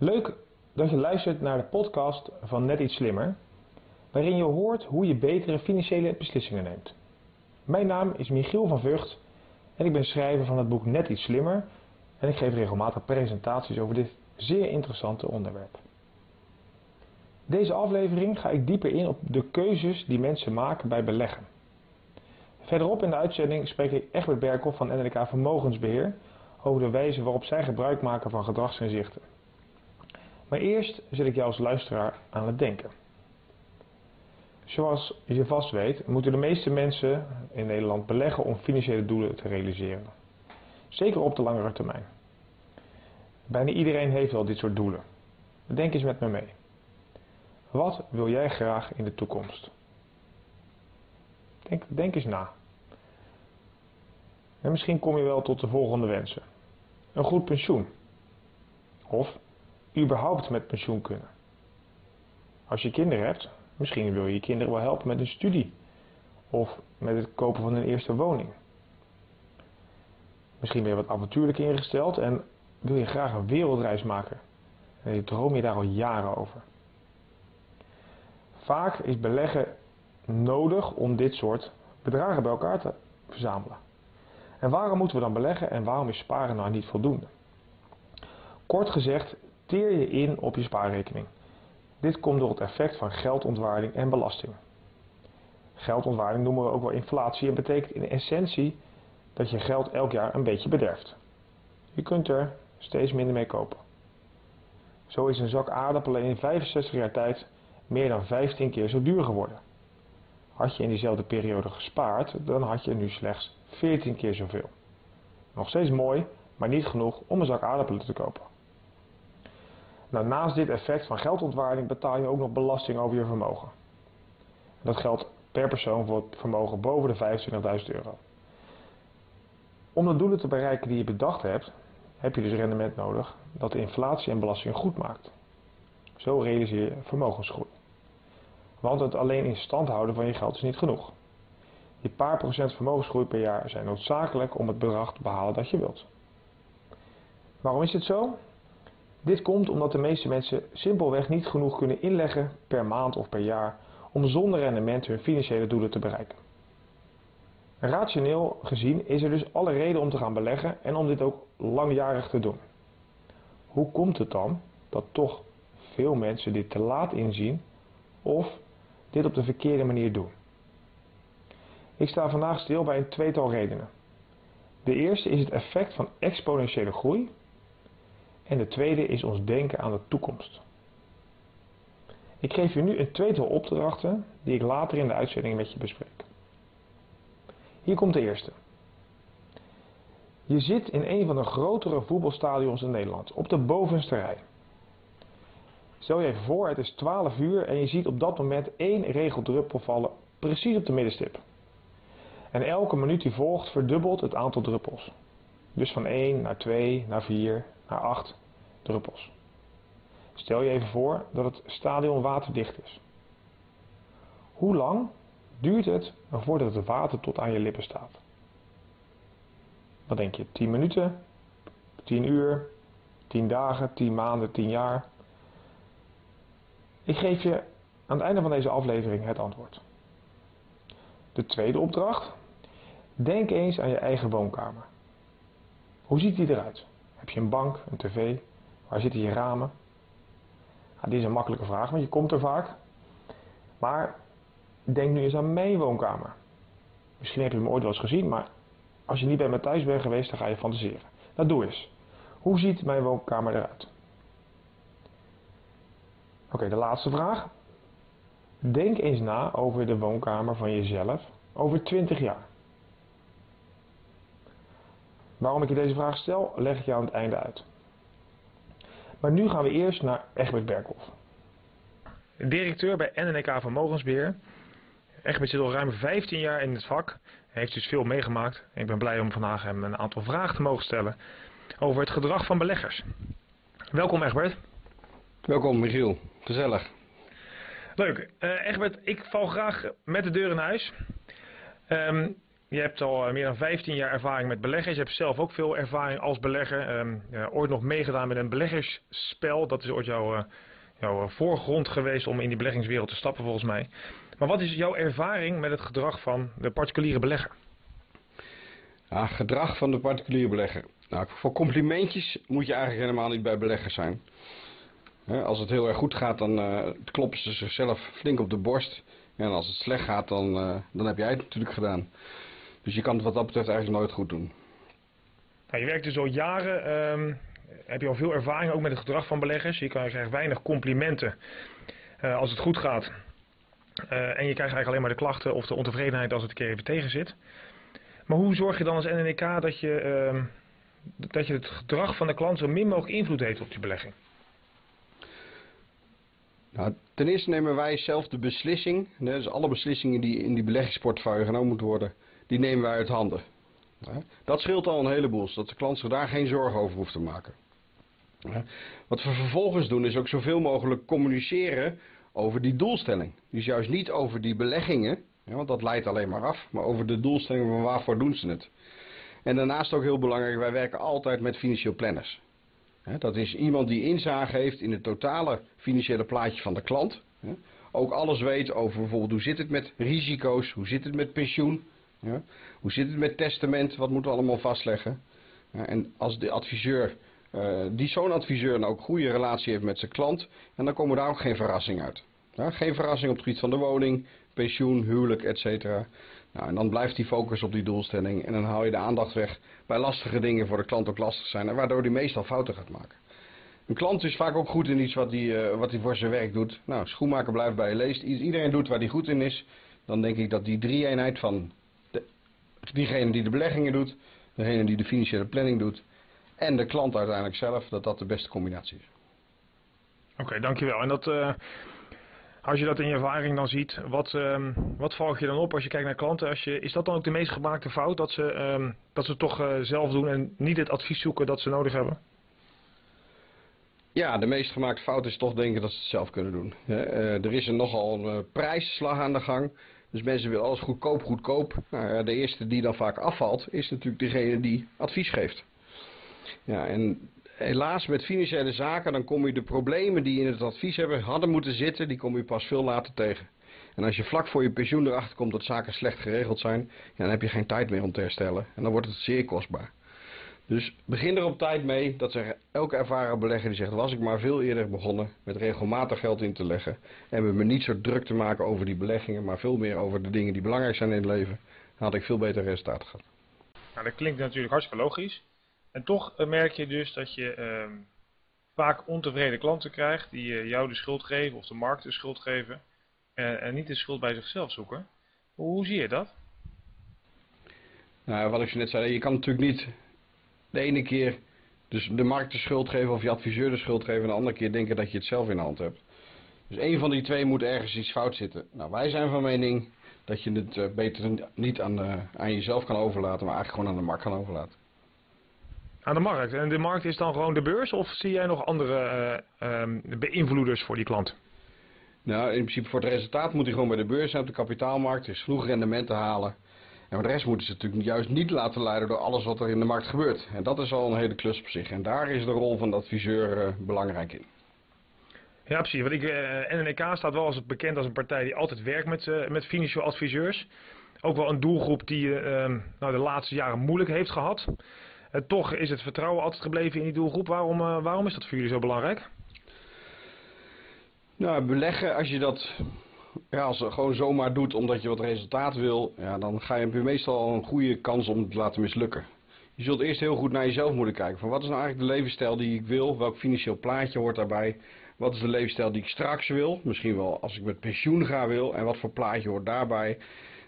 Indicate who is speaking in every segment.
Speaker 1: Leuk dat je luistert naar de podcast van Net iets slimmer, waarin je hoort hoe je betere financiële beslissingen neemt. Mijn naam is Michiel van Vught en ik ben schrijver van het boek Net iets slimmer en ik geef regelmatig presentaties over dit zeer interessante onderwerp. Deze aflevering ga ik dieper in op de keuzes die mensen maken bij beleggen. Verderop in de uitzending spreek ik Egbert Berkel van NLK Vermogensbeheer over de wijze waarop zij gebruik maken van gedragsinzichten. Maar eerst zet ik jou als luisteraar aan het denken. Zoals je vast weet, moeten de meeste mensen in Nederland beleggen om financiële doelen te realiseren. Zeker op de langere termijn. Bijna iedereen heeft wel dit soort doelen. Denk eens met me mee. Wat wil jij graag in de toekomst? Denk, denk eens na. En misschien kom je wel tot de volgende wensen. Een goed pensioen. Of überhaupt met pensioen kunnen. Als je kinderen hebt, misschien wil je je kinderen wel helpen met een studie. Of met het kopen van een eerste woning. Misschien ben je wat avontuurlijk ingesteld en wil je graag een wereldreis maken. En je droom je daar al jaren over. Vaak is beleggen nodig om dit soort bedragen bij elkaar te verzamelen. En waarom moeten we dan beleggen en waarom is sparen nou niet voldoende? Kort gezegd, teer je in op je spaarrekening. Dit komt door het effect van geldontwaarding en belasting. Geldontwaarding noemen we ook wel inflatie en betekent in essentie dat je geld elk jaar een beetje bederft. Je kunt er steeds minder mee kopen. Zo is een zak aardappelen in 65 jaar tijd meer dan 15 keer zo duur geworden. Had je in diezelfde periode gespaard, dan had je nu slechts 14 keer zoveel. Nog steeds mooi, maar niet genoeg om een zak aardappelen te kopen. Nou, naast dit effect van geldontwaarding betaal je ook nog belasting over je vermogen. Dat geldt per persoon voor het vermogen boven de 25.000 euro. Om de doelen te bereiken die je bedacht hebt, heb je dus rendement nodig dat de inflatie en belasting goed maakt. Zo realiseer je vermogensgroei. Want het alleen in stand houden van je geld is niet genoeg. Die paar procent vermogensgroei per jaar zijn noodzakelijk om het bedrag te behalen dat je wilt. Waarom is dit zo? Dit komt omdat de meeste mensen simpelweg niet genoeg kunnen inleggen per maand of per jaar om zonder rendement hun financiële doelen te bereiken. Rationeel gezien is er dus alle reden om te gaan beleggen en om dit ook langjarig te doen. Hoe komt het dan dat toch veel mensen dit te laat inzien of dit op de verkeerde manier doen? Ik sta vandaag stil bij een tweetal redenen. De eerste is het effect van exponentiële groei en de tweede is ons denken aan de toekomst. Ik geef je nu een tweetal opdrachten die ik later in de uitzending met je bespreek. Hier komt de eerste. Je zit in een van de grotere voetbalstadions in Nederland, op de bovenste rij. Stel je even voor, het is 12 uur en je ziet op dat moment één regeldruppel vallen, precies op de middenstip. En elke minuut die volgt verdubbelt het aantal druppels. Dus van 1 naar 2 naar 4 naar 8 druppels. Stel je even voor dat het stadion waterdicht is. Hoe lang duurt het voordat het water tot aan je lippen staat? Wat denk je? 10 minuten? 10 uur? 10 dagen? 10 maanden? 10 jaar? Ik geef je aan het einde van deze aflevering het antwoord. De tweede opdracht. Denk eens aan je eigen woonkamer. Hoe ziet die eruit? Heb je een bank, een tv? Waar zitten je ramen? Nou, dit is een makkelijke vraag, want je komt er vaak. Maar denk nu eens aan mijn woonkamer. Misschien heb je hem ooit wel eens gezien, maar als je niet bij me thuis bent geweest, dan ga je fantaseren. Dat doe eens. Hoe ziet mijn woonkamer eruit? Oké, de laatste vraag. Denk eens na over de woonkamer van jezelf over 20 jaar. Waarom ik je deze vraag stel, leg ik je aan het einde uit. Maar nu gaan we eerst naar Egbert Berkhoff. Directeur bij NNK Vermogensbeheer. Egbert zit al ruim 15 jaar in het vak. Hij heeft dus veel meegemaakt. Ik ben blij om vandaag hem een aantal vragen te mogen stellen over het gedrag van beleggers. Welkom Egbert.
Speaker 2: Welkom Michiel, gezellig.
Speaker 1: Leuk. Uh, Egbert, ik val graag met de deur in huis. Um, je hebt al meer dan 15 jaar ervaring met beleggers. Je hebt zelf ook veel ervaring als belegger. Um, ooit nog meegedaan met een beleggersspel. Dat is ooit jouw, jouw voorgrond geweest om in die beleggingswereld te stappen volgens mij. Maar wat is jouw ervaring met het gedrag van de particuliere belegger?
Speaker 2: Gedrag van de particuliere belegger. Nou, voor complimentjes moet je eigenlijk helemaal niet bij beleggers zijn. als het heel erg goed gaat, dan uh, kloppen ze zichzelf flink op de borst. En als het slecht gaat, dan, uh, dan heb jij het natuurlijk gedaan. Dus je kan het wat dat betreft eigenlijk nooit goed doen.
Speaker 1: Nou, je werkt dus al jaren, um, heb je al veel ervaring ook met het gedrag van beleggers. Je krijgt weinig complimenten uh, als het goed gaat. en je krijgt eigenlijk alleen maar de klachten of de ontevredenheid als het een keer even tegen zit. Maar hoe zorg je dan als NNK dat je, uh, dat je het gedrag van de klant zo min mogelijk invloed heeft op die belegging?
Speaker 2: Nou, ten eerste nemen wij zelf de beslissing, dus alle beslissingen die in die beleggingsportefeuille genomen moeten worden, die nemen wij uit handen. Dat scheelt al een heleboel, zodat de klant zich daar geen zorgen over hoeft te maken. Wat we vervolgens doen is ook zoveel mogelijk communiceren over die doelstelling. Dus juist niet over die beleggingen, want dat leidt alleen maar af. Maar over de doelstellingen van waarvoor doen ze het. En daarnaast ook heel belangrijk, wij werken altijd met financieel planners. Dat is iemand die inzage heeft in het totale financiële plaatje van de klant. Ook alles weet over bijvoorbeeld hoe zit het met risico's, hoe zit het met pensioen, hoe zit het met testament, wat moeten we allemaal vastleggen. En als de adviseur, eh, die zo'n adviseur nou ook goede relatie heeft met zijn klant, en dan komen daar ook geen verrassing uit. Geen verrassing op het gebied van de woning, pensioen, huwelijk, etc. Nou, en dan blijft die focus op die doelstelling en dan haal je de aandacht weg bij lastige dingen voor de klant ook lastig zijn en waardoor die meestal fouten gaat maken. Een klant is vaak ook goed in iets wat hij wat voor zijn werk doet. Nou, schoenmaker blijft bij je leest. Iedereen doet waar hij goed in is. Dan denk ik dat die drie-eenheid van diegene die de beleggingen doet, degene die de financiële planning doet en de klant uiteindelijk zelf, dat dat de beste combinatie is.
Speaker 1: Oké, dankjewel. En dat, uh, als je dat in je ervaring dan ziet, wat, um, wat valt je dan op als je kijkt naar klanten? Als je, is dat dan ook de meest gemaakte fout, dat ze, um, dat ze het toch uh, zelf doen en niet het advies zoeken dat ze nodig hebben?
Speaker 2: Ja, de meest gemaakte fout is toch denken dat ze het zelf kunnen doen. Uh, er is er nogal een prijsslag aan de gang. Dus mensen willen alles goedkoop, goedkoop. Nou, de eerste die dan vaak afvalt, is natuurlijk degene die advies geeft. Ja, en helaas met financiële zaken, dan kom je de problemen die in het advies hebben, hadden moeten zitten, die kom je pas veel later tegen. En als je vlak voor je pensioen erachter komt dat zaken slecht geregeld zijn, dan heb je geen tijd meer om te herstellen. En dan wordt het zeer kostbaar. Dus begin er op tijd mee. Dat zegt elke ervaren belegger die zegt, was ik maar veel eerder begonnen met regelmatig geld in te leggen. En met me niet zo druk te maken over die beleggingen, maar veel meer over de dingen die belangrijk zijn in het leven. Dan had ik veel beter resultaten gehad.
Speaker 1: Nou, dat klinkt natuurlijk hartstikke logisch. En toch eh, merk je dus dat je uh, vaak ontevreden klanten krijgt die uh, jou de schuld geven of de markt de schuld geven en, en niet de schuld bij zichzelf zoeken. Hoe, hoe, zie je dat?
Speaker 2: Nou, wat ik zo net zei, je kan natuurlijk niet de ene keer dus de markt de schuld geven of je adviseur de schuld geven en de andere keer denken dat je het zelf in de hand hebt. Dus één van die twee moet ergens iets fout zitten. Nou, wij zijn van mening dat je het uh, beter niet aan, aan jezelf kan overlaten, maar eigenlijk gewoon aan de markt kan overlaten.
Speaker 1: Aan de markt. En de markt is dan gewoon de beurs of zie jij nog andere uh, um, beïnvloeders voor die klant?
Speaker 2: Nou, in principe voor het resultaat moet hij gewoon bij de beurs zijn op de kapitaalmarkt. Dus genoeg rendement te halen. En voor de rest moeten ze natuurlijk juist niet laten leiden door alles wat er in de markt gebeurt. En dat is al een hele klus op zich. En daar is de rol van de adviseur uh, belangrijk in.
Speaker 1: Ja, precies. Want ik, uh, NNK staat wel als bekend als een partij die altijd werkt met, uh, met financieel adviseurs. Ook wel een doelgroep die ehm, nou, de laatste jaren moeilijk heeft gehad. Toch is het vertrouwen altijd gebleven in die doelgroep. Waarom, waarom is dat voor jullie zo belangrijk?
Speaker 2: Nou, beleggen, als je dat ja, als je gewoon zomaar doet omdat je wat resultaat wil, ja, dan ga je meestal al een goede kans om het te laten mislukken. Je zult eerst heel goed naar jezelf moeten kijken. Van wat is nou eigenlijk de levensstijl die ik wil? Welk financieel plaatje hoort daarbij? Wat is de levensstijl die ik straks wil? Misschien wel als ik met pensioen ga wil. En wat voor plaatje hoort daarbij?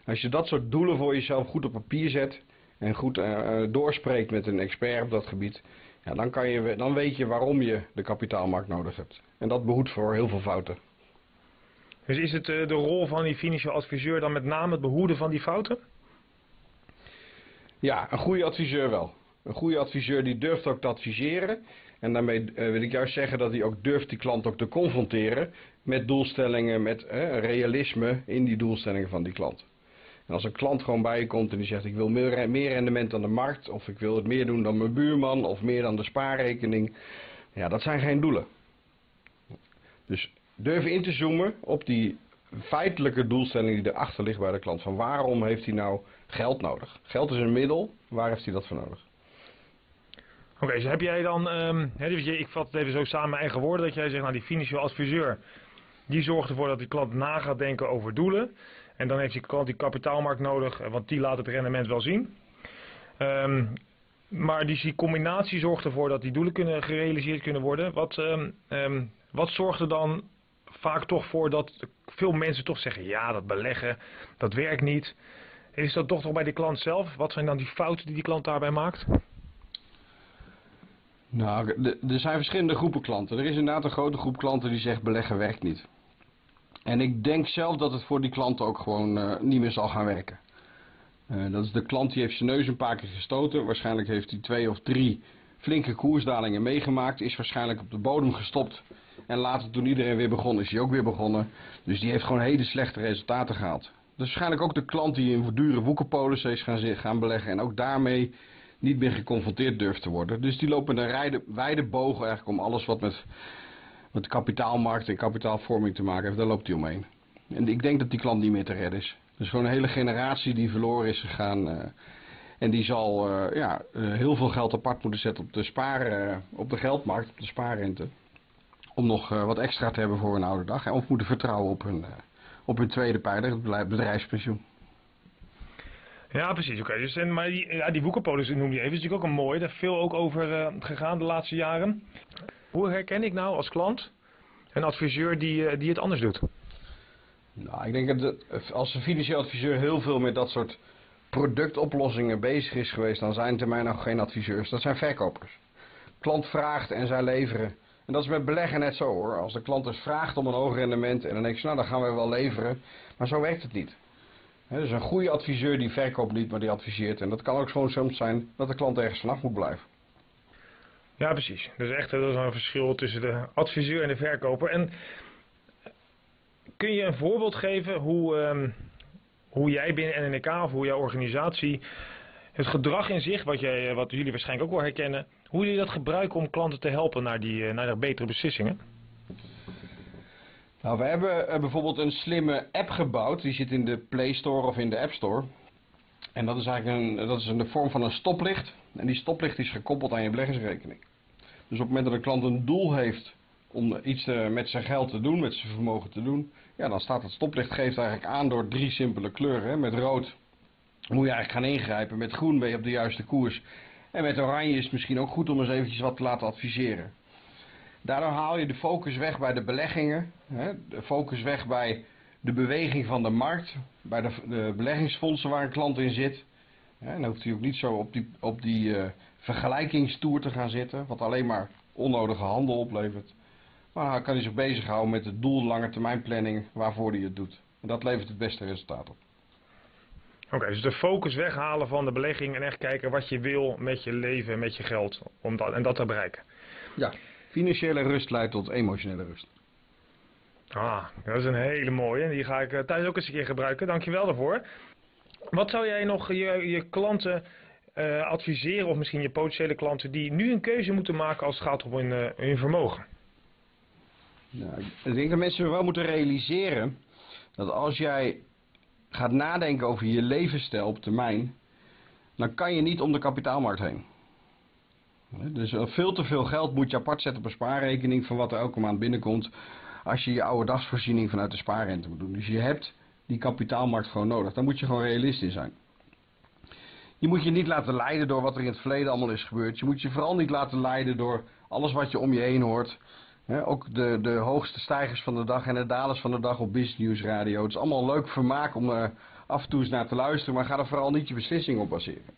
Speaker 2: Als je dat soort doelen voor jezelf goed op papier zet, en goed uh, doorspreekt met een expert op dat gebied, ja, dan, kan je, dan weet je waarom je de kapitaalmarkt nodig hebt. En dat behoedt voor heel veel fouten.
Speaker 1: Dus is het uh, de rol van die financieel adviseur dan met name het behoeden van die fouten?
Speaker 2: Ja, een goede adviseur wel. Een goede adviseur die durft ook te adviseren. En daarmee uh, wil ik juist zeggen dat hij ook durft die klant ook te confronteren met doelstellingen, met realisme in die doelstellingen van die klant. En als een klant gewoon bij je komt en die zegt ik wil meer, meer rendement dan de markt, of ik wil het meer doen dan mijn buurman, of meer dan de spaarrekening. Ja, dat zijn geen doelen. Dus durf in te zoomen op die feitelijke doelstelling die erachter ligt bij de klant. Van waarom heeft hij nou geld nodig? Geld is een middel, waar heeft hij dat voor nodig?
Speaker 1: Oké, dus heb jij dan, um, ik vat het even zo samen mijn eigen woorden, dat jij zegt, nou die financieel adviseur, die zorgt ervoor dat die klant na gaat denken over doelen. En dan heeft die klant die kapitaalmarkt nodig, want die laat het rendement wel zien. Um, maar die combinatie zorgt ervoor dat die doelen kunnen gerealiseerd kunnen worden. Wat, um, wat zorgt er dan vaak toch voor dat veel mensen toch zeggen, ja dat beleggen, dat werkt niet. Is dat toch nog bij de klant zelf? Wat zijn dan die fouten die die klant daarbij maakt?
Speaker 2: Nou, er zijn verschillende groepen klanten. Er is inderdaad een grote groep klanten die zegt beleggen werkt niet. En ik denk zelf dat het voor die klanten ook gewoon uh, niet meer zal gaan werken. Uh, dat is de klant die heeft zijn neus een paar keer gestoten. Waarschijnlijk heeft hij twee of drie flinke koersdalingen meegemaakt. Is waarschijnlijk op de bodem gestopt. En later toen iedereen weer begon is hij ook weer begonnen. Dus die heeft gewoon hele slechte resultaten gehaald. Dat is waarschijnlijk ook de klant die in dure woekerpolissen is gaan, gaan beleggen. En ook daarmee niet meer geconfronteerd durft te worden. Dus die lopen een rijde, wijde boog eigenlijk om alles wat met, met kapitaalmarkt en kapitaalvorming te maken heeft. Daar loopt hij omheen. En ik denk dat die klant niet meer te redden is. Dus gewoon een hele generatie die verloren is gegaan. Uh, en die zal uh, ja, uh, heel veel geld apart moeten zetten op de, sparen, op de geldmarkt, op de spaarrente. Om nog wat extra te hebben voor een oude dag. Of moeten vertrouwen op hun, op hun tweede pijler, het bedrijfspensioen.
Speaker 1: Ja, precies. Oké. Dus, en, maar die, ja, die woekerpolis noem je even. is natuurlijk ook een mooi. Daar is veel ook over gegaan de laatste jaren. Hoe herken ik nou als klant een adviseur die, die het anders doet?
Speaker 2: Nou, ik denk dat als een financieel adviseur heel veel met dat soort productoplossingen bezig is geweest, dan zijn termijn nog geen adviseurs. Dat zijn verkopers. Klant vraagt en zij leveren. En dat is met beleggen net zo hoor. Als de klant dus vraagt om een hoog rendement en dan denk je, nou dan gaan we wel leveren. Maar zo werkt het niet dus een goede adviseur die verkoopt niet, maar die adviseert. En dat kan ook gewoon soms zijn dat de klant ergens vanaf moet blijven.
Speaker 1: Ja, precies. Dus echt dat is een verschil tussen de adviseur en de verkoper. En kun je een voorbeeld geven hoe, um, hoe jij binnen NNK of hoe jouw organisatie het gedrag in zich, wat, jij, wat jullie waarschijnlijk ook wel herkennen, hoe jullie dat gebruiken om klanten te helpen naar die, eh, naar betere beslissingen?
Speaker 2: Nou, we hebben uh, bijvoorbeeld een slimme app gebouwd. Die zit in de Play Store of in de App Store. En dat is eigenlijk een, dat is in de vorm van een stoplicht. En die stoplicht is gekoppeld aan je beleggingsrekening. Dus op het moment dat een klant een doel heeft om iets te, met zijn geld te doen, met zijn vermogen te doen. Ja, dan staat het stoplicht geeft eigenlijk aan door drie simpele kleuren. Met rood moet je eigenlijk gaan ingrijpen. Met groen ben je op de juiste koers. En met oranje is het misschien ook goed om eens eventjes wat te laten adviseren. Daardoor haal je de focus weg bij de beleggingen, hè, de focus weg bij de beweging van de markt, bij de, beleggingsfondsen waar een klant in zit. Hè, dan hoeft hij ook niet zo op die, op die uh, vergelijkingstoer te gaan zitten, wat alleen maar onnodige handel oplevert. Maar kan hij zich bezighouden met het doel lange termijn planning waarvoor hij het doet. En dat levert het beste resultaat op.
Speaker 1: Oké, dus de focus weghalen van de belegging en echt kijken wat je wil met je leven en met je geld om dat, en dat te bereiken.
Speaker 2: Ja, Financiële rust leidt tot emotionele rust.
Speaker 1: Ah, dat is een hele mooie. Die ga ik eh, thuis ook eens een keer gebruiken. Dankjewel daarvoor. Wat zou jij nog je, je klanten uh, adviseren, of misschien je potentiële klanten, die nu een keuze moeten maken als het gaat om hun, uh, hun vermogen?
Speaker 2: Ik denk dat mensen wel moeten realiseren dat als jij gaat nadenken over je levensstijl op termijn, dan kan je niet om de kapitaalmarkt heen. Dus veel te veel geld moet je apart zetten op een spaarrekening van wat er elke maand binnenkomt. Als je je oude dagsvoorziening vanuit de spaarrente moet doen. Dus je hebt die kapitaalmarkt gewoon nodig. Dan moet je gewoon realistisch zijn. Je moet je niet laten leiden door wat er in het verleden allemaal is gebeurd. Je moet je vooral niet laten leiden door alles wat je om je heen hoort. Ook de, de hoogste stijgers van de dag en de dalers van de dag op Business Radio. Het is allemaal leuk vermaak om er af en toe eens naar te luisteren. Maar ga er vooral niet je beslissing op baseren.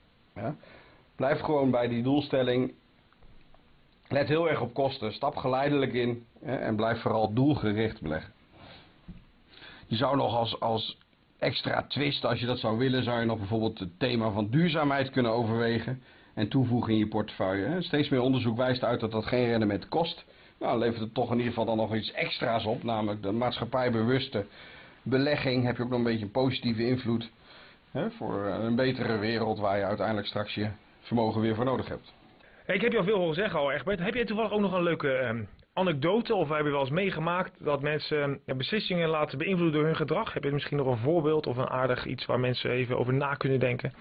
Speaker 2: Blijf gewoon bij die doelstelling Let heel erg op kosten. Stap geleidelijk in en blijf vooral doelgericht beleggen. Je zou nog als, als extra twist, als je dat zou willen, zou je nog bijvoorbeeld het thema van duurzaamheid kunnen overwegen en toevoegen in je portefeuille. Steeds meer onderzoek wijst uit dat dat geen rendement kost. Nou, levert het toch in ieder geval dan nog iets extra's op, namelijk de maatschappijbewuste belegging. Heb je ook nog een beetje een positieve invloed. Hè, voor een betere wereld waar je uiteindelijk straks je vermogen weer voor nodig hebt.
Speaker 1: Ik heb je al veel horen zeggen al, Egbert. Heb jij toevallig ook nog een leuke ehm, anekdote of heb je wel eens meegemaakt dat mensen ehm, beslissingen laten beïnvloeden door hun gedrag? Heb je misschien nog een voorbeeld of een aardig iets waar mensen even over na kunnen denken?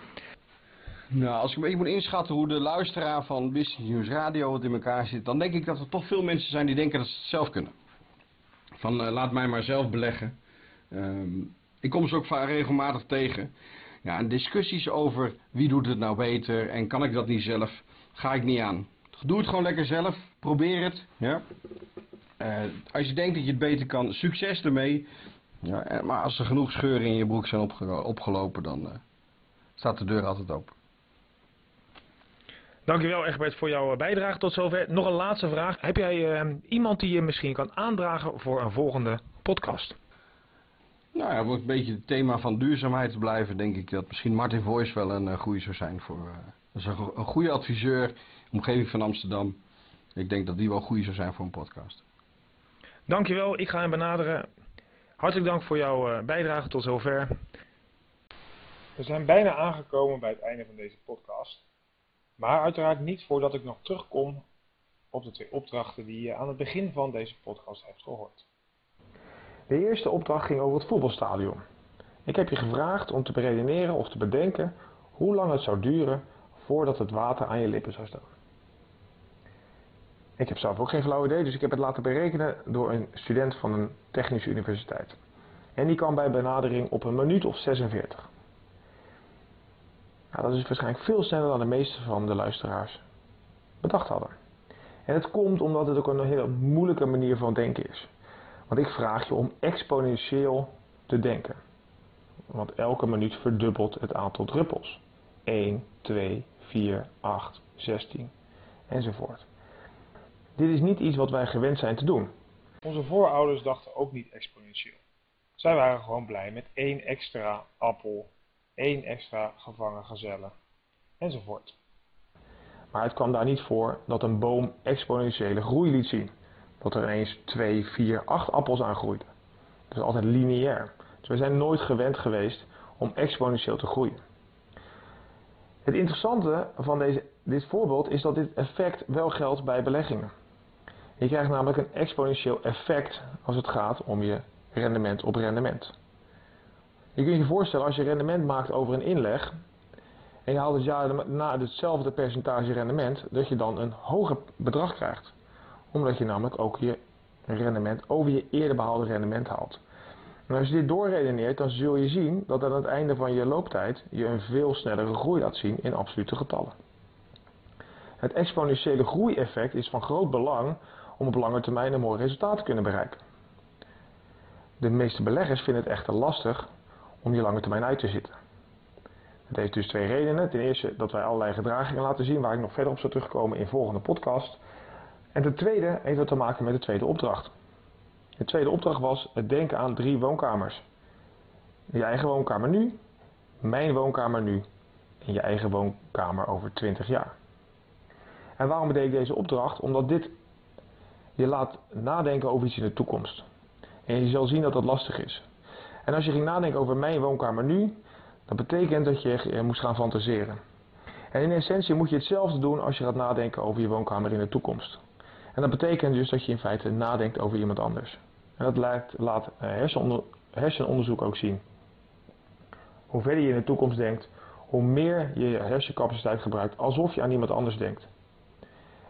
Speaker 2: Nou, als ik een beetje moet inschatten hoe de luisteraar van Business News Radio wat in elkaar zit, dan denk ik dat er toch veel mensen zijn die denken dat ze het zelf kunnen. Van eh, laat mij maar zelf beleggen. Ehm, ik kom ze ook vaak regelmatig tegen. Ja, discussies over wie doet het nou beter en kan ik dat niet zelf, ga ik niet aan. Doe het gewoon lekker zelf, probeer het. Ja. Uh, als je denkt dat je het beter kan, succes ermee. Ja, eh, maar als er genoeg scheuren in je broek zijn opgelopen, dan uh, staat de deur altijd open.
Speaker 1: Dankjewel Egbert voor jouw bijdrage tot zover. Nog een laatste vraag. Heb jij uh, iemand die je misschien kan aandragen voor een volgende podcast?
Speaker 2: Nou ja, om een beetje het thema van duurzaamheid te blijven, denk ik dat misschien Martin Voice wel een uh, goede zou zijn voor. Uh, is een, goede adviseur, omgeving van Amsterdam. Ik denk dat die wel goed zou zijn voor een podcast.
Speaker 1: Dankjewel, ik ga hem benaderen. Hartelijk dank voor jouw bijdrage tot zover. We zijn bijna aangekomen bij het einde van deze podcast. Maar uiteraard niet voordat ik nog terugkom op de twee opdrachten die je aan het begin van deze podcast hebt gehoord. De eerste opdracht ging over het voetbalstadion. Ik heb je gevraagd om te beredeneren of te bedenken hoe lang het zou duren voordat het water aan je lippen zou staan. Ik heb zelf ook geen flauw idee, dus ik heb het laten berekenen door een student van een technische universiteit. En die kwam bij benadering op een minuut of 46. Nou, dat is waarschijnlijk veel sneller dan de meeste van de luisteraars bedacht hadden. En het komt omdat het ook een hele moeilijke manier van denken is. Want ik vraag je om exponentieel te denken. Want elke minuut verdubbelt het aantal druppels. 1, 2, 4, 8, 16 enzovoort. Dit is niet iets wat wij gewend zijn te doen. Onze voorouders dachten ook niet exponentieel. Zij waren gewoon blij met één extra appel, één extra gevangen gazelle enzovoort. Maar het kwam daar niet voor dat een boom exponentiële groei liet zien dat er ineens 2, 4, 8 appels aan groeiden. Dat is altijd lineair. Dus we zijn nooit gewend geweest om exponentieel te groeien. Het interessante van deze, dit voorbeeld is dat dit effect wel geldt bij beleggingen. Je krijgt namelijk een exponentieel effect als het gaat om je rendement op rendement. Je kunt je voorstellen als je rendement maakt over een inleg en je haalt het jaar na hetzelfde percentage rendement, dat je dan een hoger bedrag krijgt omdat je namelijk ook je rendement over je eerder behaalde rendement haalt. En als je dit doorredeneert, dan zul je zien dat aan het einde van je looptijd je een veel snellere groei laat zien in absolute getallen. Het exponentiële groeieffect is van groot belang om op lange termijn een mooi resultaat te kunnen bereiken. De meeste beleggers vinden het echter lastig om die lange termijn uit te zitten. Het heeft dus twee redenen. Ten eerste dat wij allerlei gedragingen laten zien, waar ik nog verder op zal terugkomen in volgende podcast. En ten tweede heeft dat te maken met de tweede opdracht. De tweede opdracht was het denken aan drie woonkamers. Je eigen woonkamer nu, mijn woonkamer nu en je eigen woonkamer over 20 jaar. En waarom bedeed ik deze opdracht? Omdat dit je laat nadenken over iets in de toekomst. En je zal zien dat dat lastig is. En als je ging nadenken over mijn woonkamer nu, dat betekent dat je moest gaan fantaseren. En in essentie moet je hetzelfde doen als je gaat nadenken over je woonkamer in de toekomst. En dat betekent dus dat je in feite nadenkt over iemand anders. En dat laat, laat eh, hersenonder, hersenonderzoek ook zien. Hoe verder je in de toekomst denkt, hoe meer je hersencapaciteit gebruikt alsof je aan iemand anders denkt.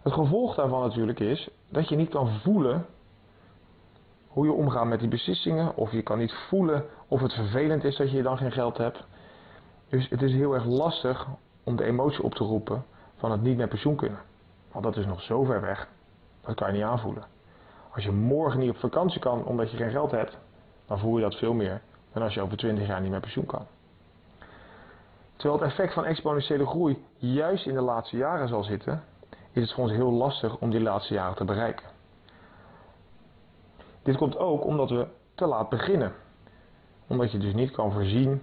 Speaker 1: Het gevolg daarvan natuurlijk is dat je niet kan voelen hoe je omgaat met die beslissingen, of je kan niet voelen of het vervelend is dat je dan geen geld hebt. Dus het is heel erg lastig om de emotie op te roepen van het niet met pensioen kunnen. Want dat is nog zo ver weg. Dat kan je niet aanvoelen. Als je morgen niet op vakantie kan omdat je geen geld hebt, dan voel je dat veel meer dan als je over 20 jaar niet meer pensioen kan. Terwijl het effect van exponentiële groei juist in de laatste jaren zal zitten, is het voor ons heel lastig om die laatste jaren te bereiken. Dit komt ook omdat we te laat beginnen. Omdat je dus niet kan voorzien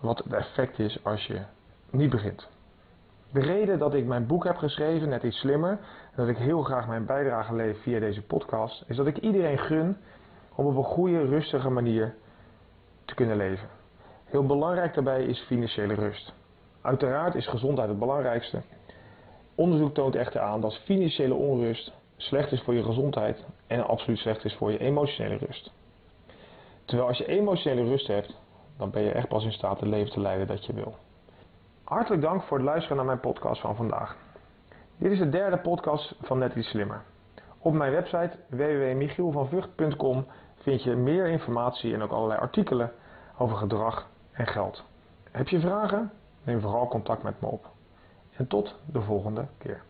Speaker 1: wat het effect is als je niet begint. De reden dat ik mijn boek heb geschreven, net iets slimmer, en dat ik heel graag mijn bijdrage leef via deze podcast, is dat ik iedereen gun om op een goede, rustige manier te kunnen leven. Heel belangrijk daarbij is financiële rust. Uiteraard is gezondheid het belangrijkste. Onderzoek toont echter aan dat financiële onrust slecht is voor je gezondheid en absoluut slecht is voor je emotionele rust. Terwijl als je emotionele rust hebt, dan ben je echt pas in staat het leven te leiden dat je wil. Hartelijk dank voor het luisteren naar mijn podcast van vandaag. Dit is de derde podcast van Net iets slimmer. Op mijn website www.michielvanvugt.com vind je meer informatie en ook allerlei artikelen over gedrag en geld. Heb je vragen? Neem vooral contact met me op. En tot de volgende keer.